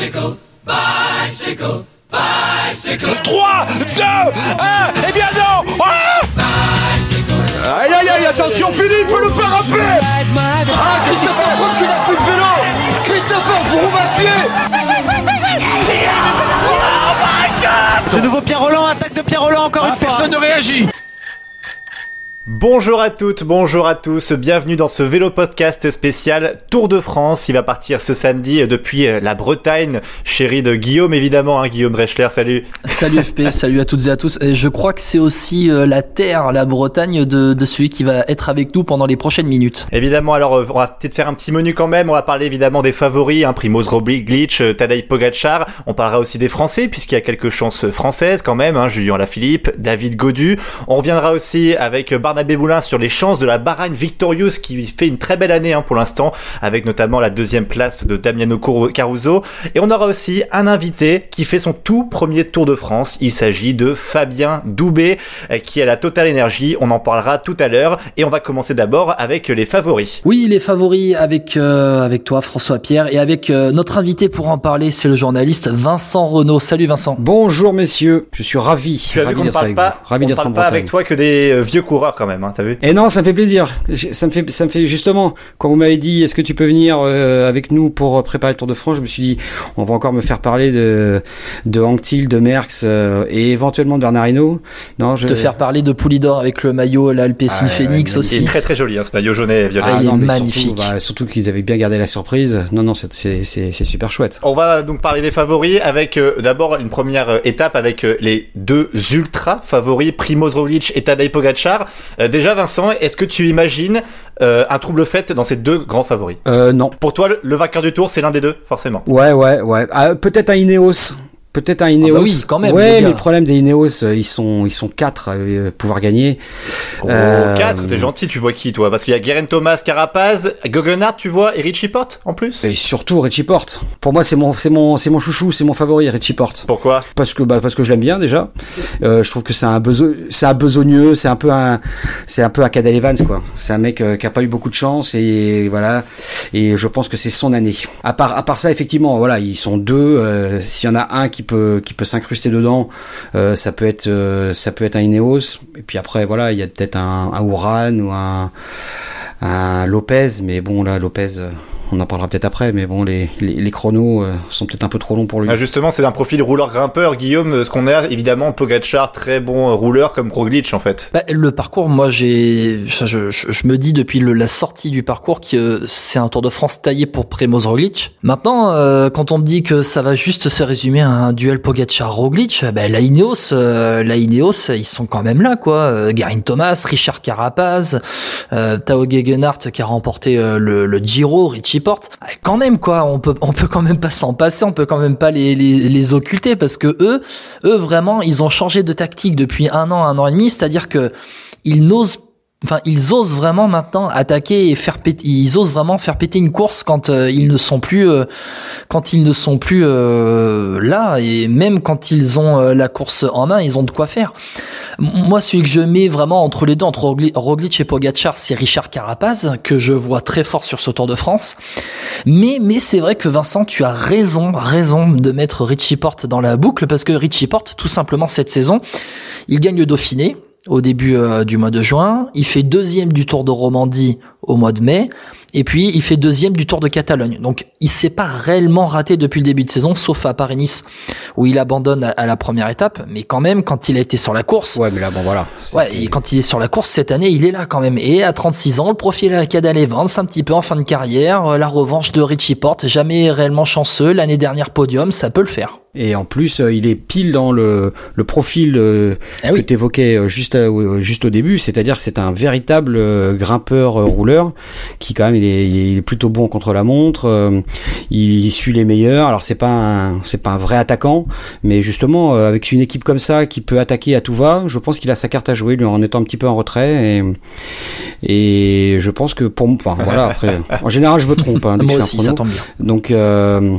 Bicycle, bicycle, bicycle. 3, 2, 1, et bien non ah Aïe aïe aïe, attention Philippe, le faire rappeler Ah, Christopher Froome qui n'a plus de vélo. Christopher Froome à pied. De nouveau Pierre Roland, attaque de Pierre Roland encore une fois. Personne ne réagit Bonjour à toutes, bonjour à tous, bienvenue dans ce vélo podcast spécial Tour de France. Il va partir ce samedi depuis la Bretagne, chérie de Guillaume évidemment, hein, Guillaume Dreschler, salut. Salut FP, salut à toutes et à tous. Et je crois que c'est aussi euh, la terre, la Bretagne de, de, celui qui va être avec nous pendant les prochaines minutes. Évidemment, alors euh, on va peut-être faire un petit menu quand même, on va parler évidemment des favoris, hein, Primoz Roglic, euh, Tadej Pogacar, on parlera aussi des Français puisqu'il y a quelques chances françaises quand même, hein, Julien Lafilippe, David Godu. On reviendra aussi avec Barnabé Boulin sur les chances de la Baragne victorieuse qui fait une très belle année hein, pour l'instant, avec notamment la deuxième place de Damiano Caruso. Et on aura aussi un invité qui fait son tout premier Tour de France. Il s'agit de Fabien Doubé, euh, qui a la totale énergie. On en parlera tout à l'heure. Et on va commencer d'abord avec les favoris. Oui, les favoris avec, euh, avec toi, François Pierre, et avec euh, notre invité pour en parler, c'est le journaliste Vincent Renault. Salut Vincent. Bonjour messieurs, je suis ravi. Tu as vu qu'on ne parle pas, on parle pas avec toi que des vieux coureurs quand même, hein, t'as vu Et non, ça me fait plaisir. Ça me fait, ça me fait justement, quand vous m'avez dit, est-ce que tu peux venir euh, avec nous pour préparer le Tour de France, je me suis dit, on va encore me faire parler de, de Anctil, de Merckx euh, et éventuellement de Bernard Hinault. Non, je... Te faire parler de Poulidor avec le maillot, l'Alpecin ah, Phoenix aussi. Il est très très joli, hein, ce maillot jaunet et violet. Ah, il est magnifique. Surtout, bah, surtout qu'ils avaient bien gardé la surprise. Non, non, c'est super chouette. On va donc parler des favoris avec euh, d'abord une première étape avec les deux ultra favoris, Primoz Roglic et Tadej Pogacar. Déjà, Vincent, est-ce que tu imagines euh, un trouble fait dans ces deux grands favoris? Euh, Non. Pour toi, le, le vainqueur du tour, c'est l'un des deux, forcément. Ouais, ouais, ouais. Ah, Peut-être un Ineos. Peut-être un Ineos. Ah bah oui, quand même. Ouais, mais le problème des Ineos, euh, ils sont, ils sont quatre à euh, pouvoir gagner. Oh, euh... quatre, t'es gentil. Tu vois qui, toi Parce qu'il y a Guerin Thomas, Carapaz, Guggenhardt, tu vois, et Richie Porte en plus. Et surtout Richie Porte. Pour moi, c'est mon, c'est mon, c'est mon chouchou, c'est mon favori, Richie Porte. Pourquoi? Parce que, bah, parce que je l'aime bien déjà. Euh, je trouve que c'est un beso... c'est un besogneux, c'est un peu un, c'est un peu un Cadel Evans quoi. C'est un mec euh, qui a pas eu beaucoup de chance et voilà. Et je pense que c'est son année. À part, à part ça, effectivement, voilà, ils sont deux. S'il y en a un qui peut, qui peut s'incruster dedans, euh, ça peut être euh, ça peut être un Ineos. Et puis après voilà, il y a peut-être un, un ou un, un Lopez, mais bon là Lopez. Euh, on en parlera peut-être après, mais bon, les, les, les chronos euh, sont peut-être un peu trop longs pour lui. Ah justement, c'est un profil rouleur-grimpeur, Guillaume. Ce qu'on a, évidemment, Pogacar, très bon rouleur comme Roglic, en fait. Bah, le parcours, moi, j'ai, je, je, je, me dis depuis le, la sortie du parcours que c'est un Tour de France taillé pour Primoz Roglic. Maintenant, euh, quand on me dit que ça va juste se résumer à un duel Pogacar-Roglic, bah, la Ineos, euh, la Ineos, ils sont quand même là, quoi. Euh, Garin Thomas, Richard Carapaz, euh, Tao Gegenhardt qui a remporté le, le Giro, Richie porte. Quand même quoi, on peut quand même pas s'en passer, on peut quand même pas les, les, les occulter parce que eux eux vraiment ils ont changé de tactique depuis un an un an et demi, c'est-à-dire que ils n'osent Enfin, ils osent vraiment maintenant attaquer et faire péter. Ils osent vraiment faire péter une course quand euh, ils ne sont plus, euh, quand ils ne sont plus euh, là, et même quand ils ont la course en main, ils ont de quoi faire. Moi, celui que je mets vraiment entre les deux, entre Roglic et Pogacar, c'est Richard Carapaz que je vois très fort sur ce Tour de France. Mais, mais c'est vrai que Vincent, tu as raison, raison de mettre Richie Porte dans la boucle parce que Richie Porte, tout simplement cette saison, il gagne le Dauphiné au début euh, du mois de juin, il fait deuxième du Tour de Romandie au mois de mai, et puis il fait deuxième du Tour de Catalogne. Donc il s'est pas réellement raté depuis le début de saison, sauf à Paris-Nice où il abandonne à, la première étape, mais quand même quand il a été sur la course. Ouais, mais là bon voilà. Ouais, et quand il est sur la course cette année, il est là quand même. Et à 36 ans, le profil à Cadal Evans, un petit peu en fin de carrière, la revanche de Richie Porte, jamais réellement chanceux, l'année dernière podium, ça peut le faire. Et en plus, il est pile dans le, le profil euh, ah oui. que tu évoquais juste, euh, juste au début, c'est-à-dire que c'est un véritable euh, grimpeur rouleur qui quand même il est, il est plutôt bon contre la montre, il suit les meilleurs. Alors c'est pas un, c'est pas un vrai attaquant, mais justement avec une équipe comme ça qui peut attaquer à tout va, je pense qu'il a sa carte à jouer lui en étant un petit peu en retrait et, et je pense que pour enfin voilà après en général je me trompe hein, moi aussi ça tombe bien. Donc euh,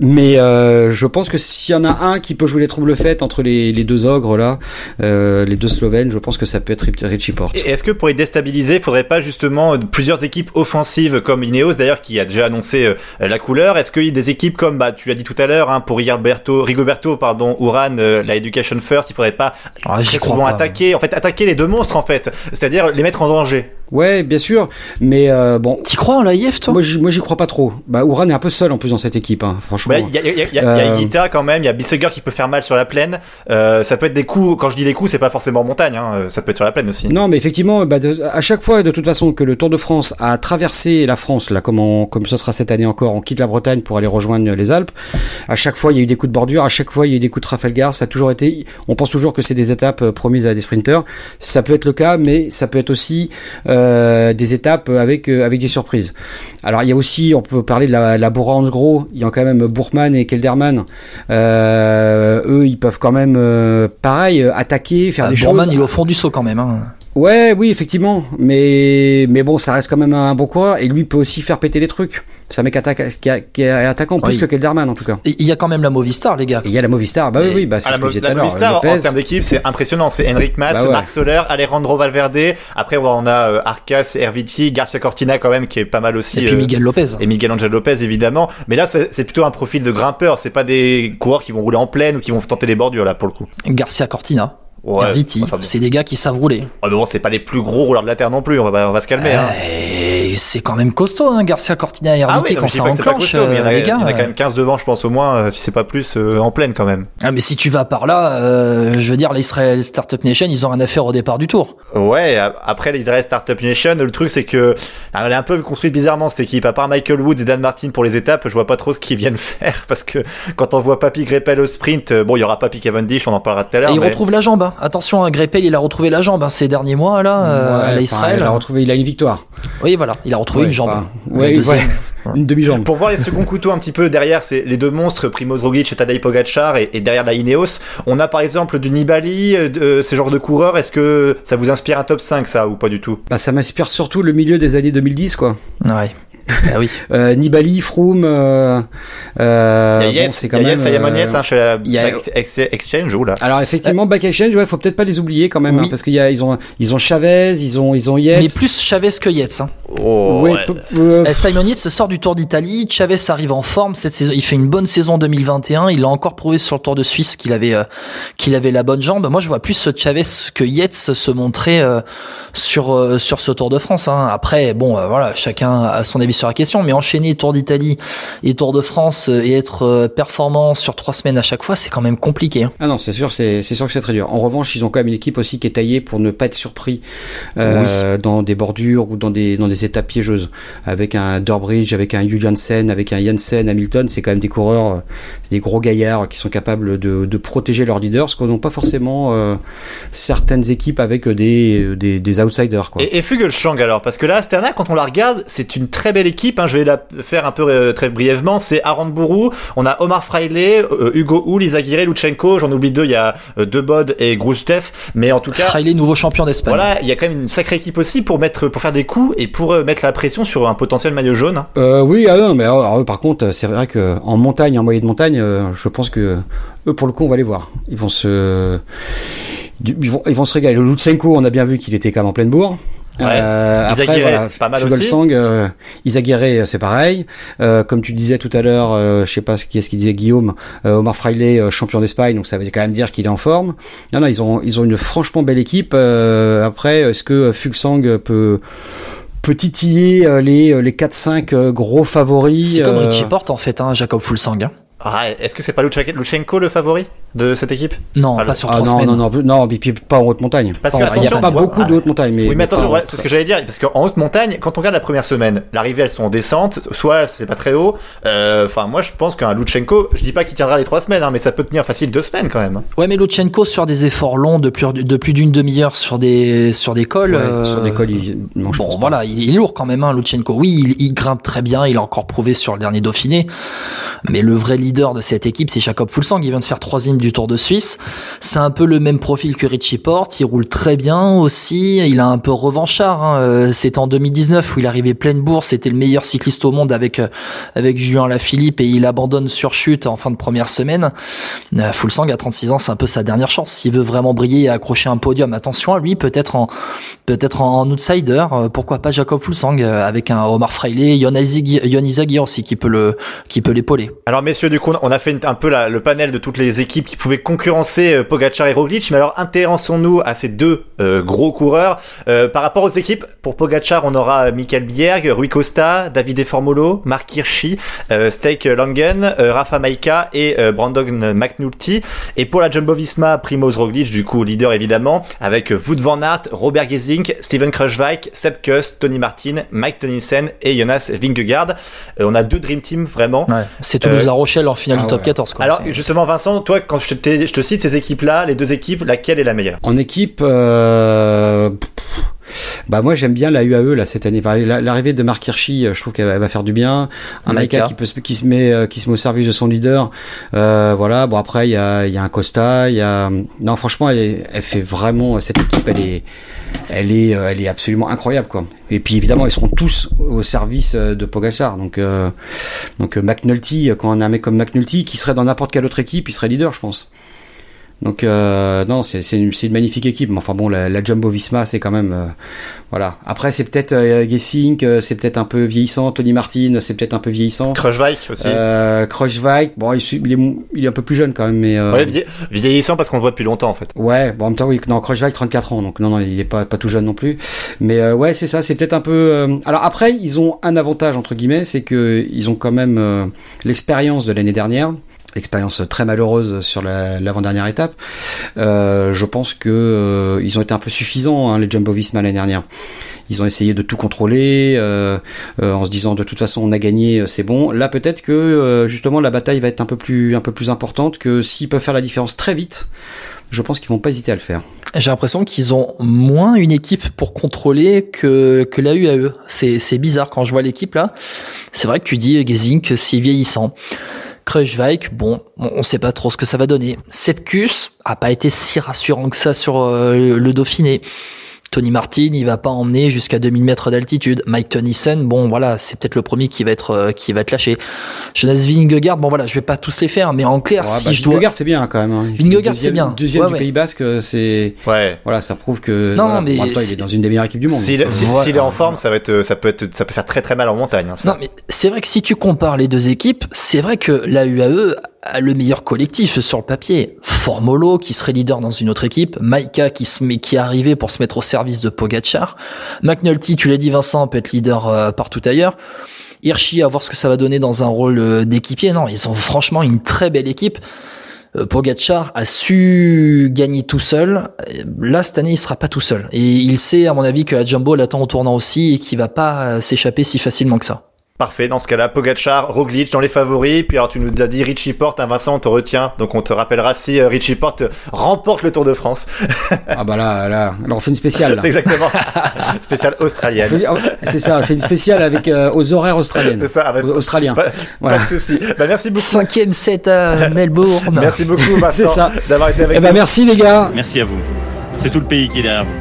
Mais euh, je pense que s'il y en a un qui peut jouer les troubles faites entre les, les deux ogres là, euh, les deux Slovènes, je pense que ça peut être Richie Porte. Et est-ce que pour les déstabiliser, il faudrait pas justement plusieurs équipes offensives comme Ineos d'ailleurs qui a déjà annoncé euh, la couleur? Est-ce qu'il y a des équipes comme bah tu l'as dit tout à l'heure hein, pour Rigoberto, Rigoberto pardon, Uran, euh, la Education First, il faudrait pas Ah, très crois souvent pas. attaquer, en fait attaquer les deux monstres en fait, c'est-à-dire les mettre en danger. Ouais, bien sûr, mais euh, bon. T'y crois en l'AIF, toi? Moi, j'y- moi, j'y crois pas trop. Bah, Uran est un peu seul en plus dans cette équipe, hein, franchement. Ouais, Il y a, il y a- il y a- il y a Euh, Higuita quand même, il y a Bisseger qui peut faire mal sur la plaine. Euh, ça peut être des coups, quand je dis des coups, c'est pas forcément en montagne, hein, euh, ça peut être sur la plaine aussi. Non, mais effectivement, bah, de- à chaque fois, de toute façon, que le Tour de France a traversé la France, là, comme, on- comme ce sera cette année encore, on quitte la Bretagne pour aller rejoindre les Alpes. À chaque fois, il y a eu des coups de bordure. À chaque fois, il y a eu des coups de Trafalgar. Ça a toujours été. On pense toujours que c'est des étapes euh, promises à des sprinteurs. Ça peut être le cas, mais ça peut être aussi euh, des étapes avec euh, avec des surprises. Alors, il y a aussi, on peut parler de la, la Bora-Hansgrohe. Il y a quand même Bourman et Kelderman. Euh, eux, ils peuvent quand même, euh, pareil, euh, attaquer, faire Ah, des Bourman, choses. il est au fond du saut quand même. Hein. Ouais, oui, effectivement, mais mais bon, ça reste quand même un bon coureur et lui peut aussi faire péter les trucs. C'est un mec attaque, qui, a- qui est attaquant plus que Kelderman en tout cas. Il y a quand même la Movistar, les gars. Il y a la Movistar, bah oui, Et- oui, bah c'est Ah, ce la, que je disais tout la à l'heure. Movistar, en termes d'équipe, c'est impressionnant. C'est Henrik Mas, Bah ouais. Marc Soler, Alejandro Valverde. Après, on a euh, Arcas, Herviti, Garcia Cortina quand même, qui est pas mal aussi. Et puis euh, Miguel Lopez. et Miguel Angel Lopez évidemment. Mais là, c'est c'est plutôt un profil de grimpeur. C'est pas des coureurs qui vont rouler en plaine ou qui vont tenter les bordures là pour le coup. Garcia Cortina. Ouais. Viti. Enfin, bon. C'est des gars qui savent rouler. Oh, mais bon, c'est pas les plus gros rouleurs de la terre non plus. On va, on va se calmer. hein. Et c'est quand même costaud, hein, Garcia Cortina et Ah oui, non, quand ça enclenche, costaud, mais il y en a, euh, il y en a gars. quand même 15 devant, je pense au moins, euh, si c'est pas plus, euh, en pleine quand même. Ah, mais si tu vas par là, euh, je veux dire, l'Israël Startup Nation, ils ont rien à faire au départ du tour. Ouais, après les Israël Startup Nation, le truc c'est que elle est un peu construite bizarrement cette équipe. À part Michael Woods et Dan Martin pour les étapes, je vois pas trop ce qu'ils viennent faire parce que quand on voit Papy Greppel au sprint, euh, bon, il y aura Papy Cavendish, on en parlera tout à l'heure. Et il retrouve la jambe. hein. Attention, hein, Greppel, il a retrouvé la jambe hein, ces derniers mois là, euh, Ouais, à enfin, l'Israël. il a retrouvé, il a une victoire. Oui, voilà, il a retrouvé Ouais, une jambe. ouais, une demi-jambe. Pour voir les seconds couteaux un petit peu derrière, c'est les deux monstres, Primoz Roglic et Tadej Pogacar, et, et derrière la Ineos, on a par exemple du Nibali, euh, de- euh, ce genre de coureurs. Est-ce que ça vous inspire un top 5 ça ou pas du tout? Bah ça m'inspire surtout le milieu des années 2010 quoi. Ouais. Ah oui. Euh, Nibali, Froome, euh, euh, Il y a bon, c'est y a même. Yates, il y a Simon Yates, hein, chez la il y a- Back Ex- Exchange, ou là Alors effectivement, Back Exchange, ouais, faut peut-être pas les oublier quand même, Oui. hein, parce qu'il y a, ils ont, ils ont Chavez, ils ont, ils ont Mais Yates. plus Chavez que Yates. Hein. Oh, Ouais, ouais. peu- euh, Eh, Simon Yates sort du Tour d'Italie. Chavez arrive en forme cette saison. Il fait une bonne saison 2021. Il a encore prouvé sur le Tour de Suisse qu'il avait euh, qu'il avait la bonne jambe. Moi, je vois plus Chavez que Yates se montrer euh, sur euh, sur ce Tour de France. hein. Après, bon, euh, voilà, chacun a son avis sur la question. Mais enchaîner Tour d'Italie et Tour de France euh, et être euh, performant sur trois semaines à chaque fois, c'est quand même compliqué. hein. Ah non, c'est sûr, c'est c'est sûr que c'est très dur. En revanche, ils ont quand même une équipe aussi qui est taillée pour ne pas être surpris euh, dans des bordures ou dans des dans des étapes piégeuses. Avec un Durbridge, avec un Juliansen, avec un Janssen, Hamilton, c'est quand même des coureurs, des gros gaillards qui sont capables de, de protéger leurs leaders, ce qu'on n'ont pas forcément euh, certaines équipes avec des des, des outsiders quoi. Et, et Fuglsang alors, parce que là, Astana, quand on la regarde, c'est une très belle équipe. hein, je vais la faire un peu euh, très brièvement. C'est Aramburu, on a Omar Fraile, euh, Hugo Hull, Izaguirre, Luchenko. J'en oublie deux. Il y a euh, Debod et Grujtev. Mais en tout cas, Fraile, nouveau champion d'Espagne. voilà, il y a quand même une sacrée équipe aussi pour mettre, pour faire des coups et pour euh, mettre la pression sur un potentiel maillot jaune. hein. Euh, oui, ah non, mais alors, alors, par contre, c'est vrai que en montagne, en moyenne montagne, euh, je pense que eux, pour le coup, on va les voir. Ils vont se, ils vont, ils vont se régaler. Le Lutsenko, on a bien vu qu'il était quand même en pleine bourre. Ouais. Euh, après, voilà, pas mal Fuglsang, euh, Izaguirre, c'est pareil. Euh, comme tu disais tout à l'heure, euh, je sais pas qui est-ce qu'il disait Guillaume, euh, Omar Fraile, euh, champion d'Espagne, donc ça veut quand même dire qu'il est en forme. Non, non, ils ont, ils ont une franchement belle équipe. Euh, après, est-ce que Fuglsang peut peut titiller euh, les les 4-5 euh, gros favoris C'est comme euh, Richie Porte en fait, hein, Jacob Fulsang. hein. Ah, est-ce que c'est pas Luchenko Luchenko le favori? De cette équipe Non, Ah, pas le- sur ah trois non, semaines. non, non, non, non, puis pas en haute montagne. Parce Bon, que il y a Il n'y a pas beaucoup ah, de haute montagne, mais. Oui, mais attention, ouais, c'est ce que j'allais dire, parce qu'en haute montagne, quand on regarde la première semaine, l'arrivée elles sont en descente, soit c'est pas très haut. euh, Enfin, moi je pense qu'un Luchenko, je dis pas qu'il tiendra les trois semaines, hein, mais ça peut tenir facile deux semaines quand même. Ouais, mais Luchenko sur des efforts longs de plus, de plus d'une demi-heure sur des sur des cols. Ouais, euh, Sur des cols, il- non, bon, voilà, il est lourd quand même, hein, Luchenko. Oui, il, il grimpe très bien, il a encore prouvé sur le dernier Dauphiné. Mais le vrai leader de cette équipe, c'est Jacob Fulsang. Il vient de faire troisième du Tour de Suisse. C'est un peu le même profil que Richie Porte. Il roule très bien aussi. Il a un peu revanchard. Hein. Euh, c'était en 2019 où il arrivait pleine bourse. C'était le meilleur cycliste au monde avec avec Julien Lafilippe et il abandonne sur chute en fin de première semaine. Euh, Fulsang à 36 ans, c'est un peu sa dernière chance. S'il veut vraiment briller et accrocher un podium, attention à lui, peut-être en peut-être en outsider. pourquoi pas Jacob Fulsang avec un Omar Freile, Yon Izagir aussi qui peut le qui peut l'épauler. Alors messieurs, du coup, on a fait un peu le panel de toutes les équipes qui pouvaient concurrencer euh, Pogacar et Roglic, mais alors intéressons-nous à ces deux euh, gros coureurs. Euh, par rapport aux équipes, pour Pogacar, on aura Michael Bierg, Rui Costa, David Formolo, Mark Hirschi, Steak Langen, Rafa Maika et Brandon McNulty. Et pour la Jumbo-Visma, Primoz Roglic, du coup leader évidemment, avec Wout van Aert, Robert Steven Kruijswijk, Sepp Kuss, Tony Martin, Mike Tonissen et Jonas Vingegaard. on a deux Dream Team vraiment. C'est Toulouse-La Rochelle en finale du ah top 14. Quoi. Alors justement Vincent, toi quand je te, je te cite ces équipes-là, les deux équipes, laquelle est la meilleure? En équipe, euh... bah moi j'aime bien la UAE là cette année. L'arrivée de Mark Hirschi, euh, je trouve qu'elle va faire du bien. Un Maika qui peut qui se met euh, qui se met au service de son leader. Euh, voilà. Bon après il y a il y a un Costa, il y a non franchement elle, elle fait vraiment cette équipe elle est elle est, elle est absolument incroyable quoi. Et puis évidemment, ils seront tous au service de Pogacar. Donc, donc McNulty, quand on a un mec comme McNulty qui serait dans n'importe quelle autre équipe, il serait leader, je pense. Donc euh, non, c'est une, une, magnifique équipe. Mais enfin bon, la, la Jumbo Visma, c'est quand même euh, voilà. Après, c'est peut-être euh, Gessing, euh, c'est peut-être un peu vieillissant. Tony Martin, c'est peut-être un peu vieillissant. Kruijswijk aussi. Euh, bon, il, il, est, il est un peu plus jeune quand même, mais euh... ouais, vieillissant parce qu'on le voit depuis longtemps en fait. Ouais, bon en même temps oui, non Kruijswijk 34 ans, donc non non, il est pas pas tout jeune non plus. Mais euh, ouais, c'est ça, c'est peut-être un peu. Alors après, ils ont un avantage entre guillemets, c'est que ils ont quand même l'expérience de l'année dernière expérience très malheureuse sur l'avant-dernière étape. Euh, je pense que euh, ils ont été un peu suffisants hein, les Jumbo Visma l'année dernière. Ils ont essayé de tout contrôler euh, euh en se disant de toute façon on a gagné, euh, c'est bon. Là peut-être que euh, justement la bataille va être un peu plus un peu plus importante que s'ils peuvent faire la différence très vite. Je pense qu'ils vont pas hésiter à le faire. J'ai l'impression qu'ils ont moins une équipe pour contrôler que, que la UAE. C'est bizarre quand je vois l'équipe là. C'est vrai que tu dis Gezink, c'est vieillissant. Kruijswijk, bon, on sait pas trop ce que ça va donner. Sepkus a pas été si rassurant que ça sur euh, le Dauphiné. Tony Martin, il va pas emmener jusqu'à 2000 mètres d'altitude. Mike Tennyson, bon voilà, c'est peut-être le premier qui va être euh, qui va être lâché. Jonas Vingegaard, bon voilà, je vais pas tous les faire, mais en clair, si bah, je dois. Vingegaard c'est bien quand même. Hein. Vingegaard c'est bien. Deuxième du Pays Basque, c'est. Ouais. Voilà, ça prouve que. Non, mais il est dans une des meilleures équipes du monde. S'il est en forme, ça va être, ça peut être, ça peut faire très très mal en montagne. Hein, non, mais c'est vrai que si tu compares les deux équipes, c'est vrai que la UAE le meilleur collectif sur le papier. Formolo qui serait leader dans une autre équipe, Maika qui se est arrivé pour se mettre au service de Pogachar, McNulty, tu l'as dit Vincent, peut être leader euh, partout ailleurs. Hirschi à voir ce que ça va donner dans un rôle euh, d'équipier. Non, ils ont franchement une très belle équipe. Euh, Pogachar a su gagner tout seul. Là, cette année, il sera pas tout seul. Et il sait, à mon avis, que la Jumbo l'attend au tournant aussi et qu'il va pas s'échapper si facilement que ça. Parfait, dans ce cas-là, Pogachar, Roglic dans les favoris. Puis alors tu nous as dit Richie Porte, hein, Vincent, on te retient. Donc on te rappellera si euh, Richie Porte remporte le Tour de France. ah bah là, là, alors on fait une spéciale. C'est exactement. spéciale australienne. C'est ça, on fait une spéciale avec euh, aux horaires australiennes. C'est ça, avec australiens. Pas, voilà. pas de souci. Bah merci beaucoup. Cinquième set à Melbourne. merci beaucoup Vincent ça. d'avoir été avec eh bah, nous. merci les gars. Merci à vous. C'est tout le pays qui est derrière vous.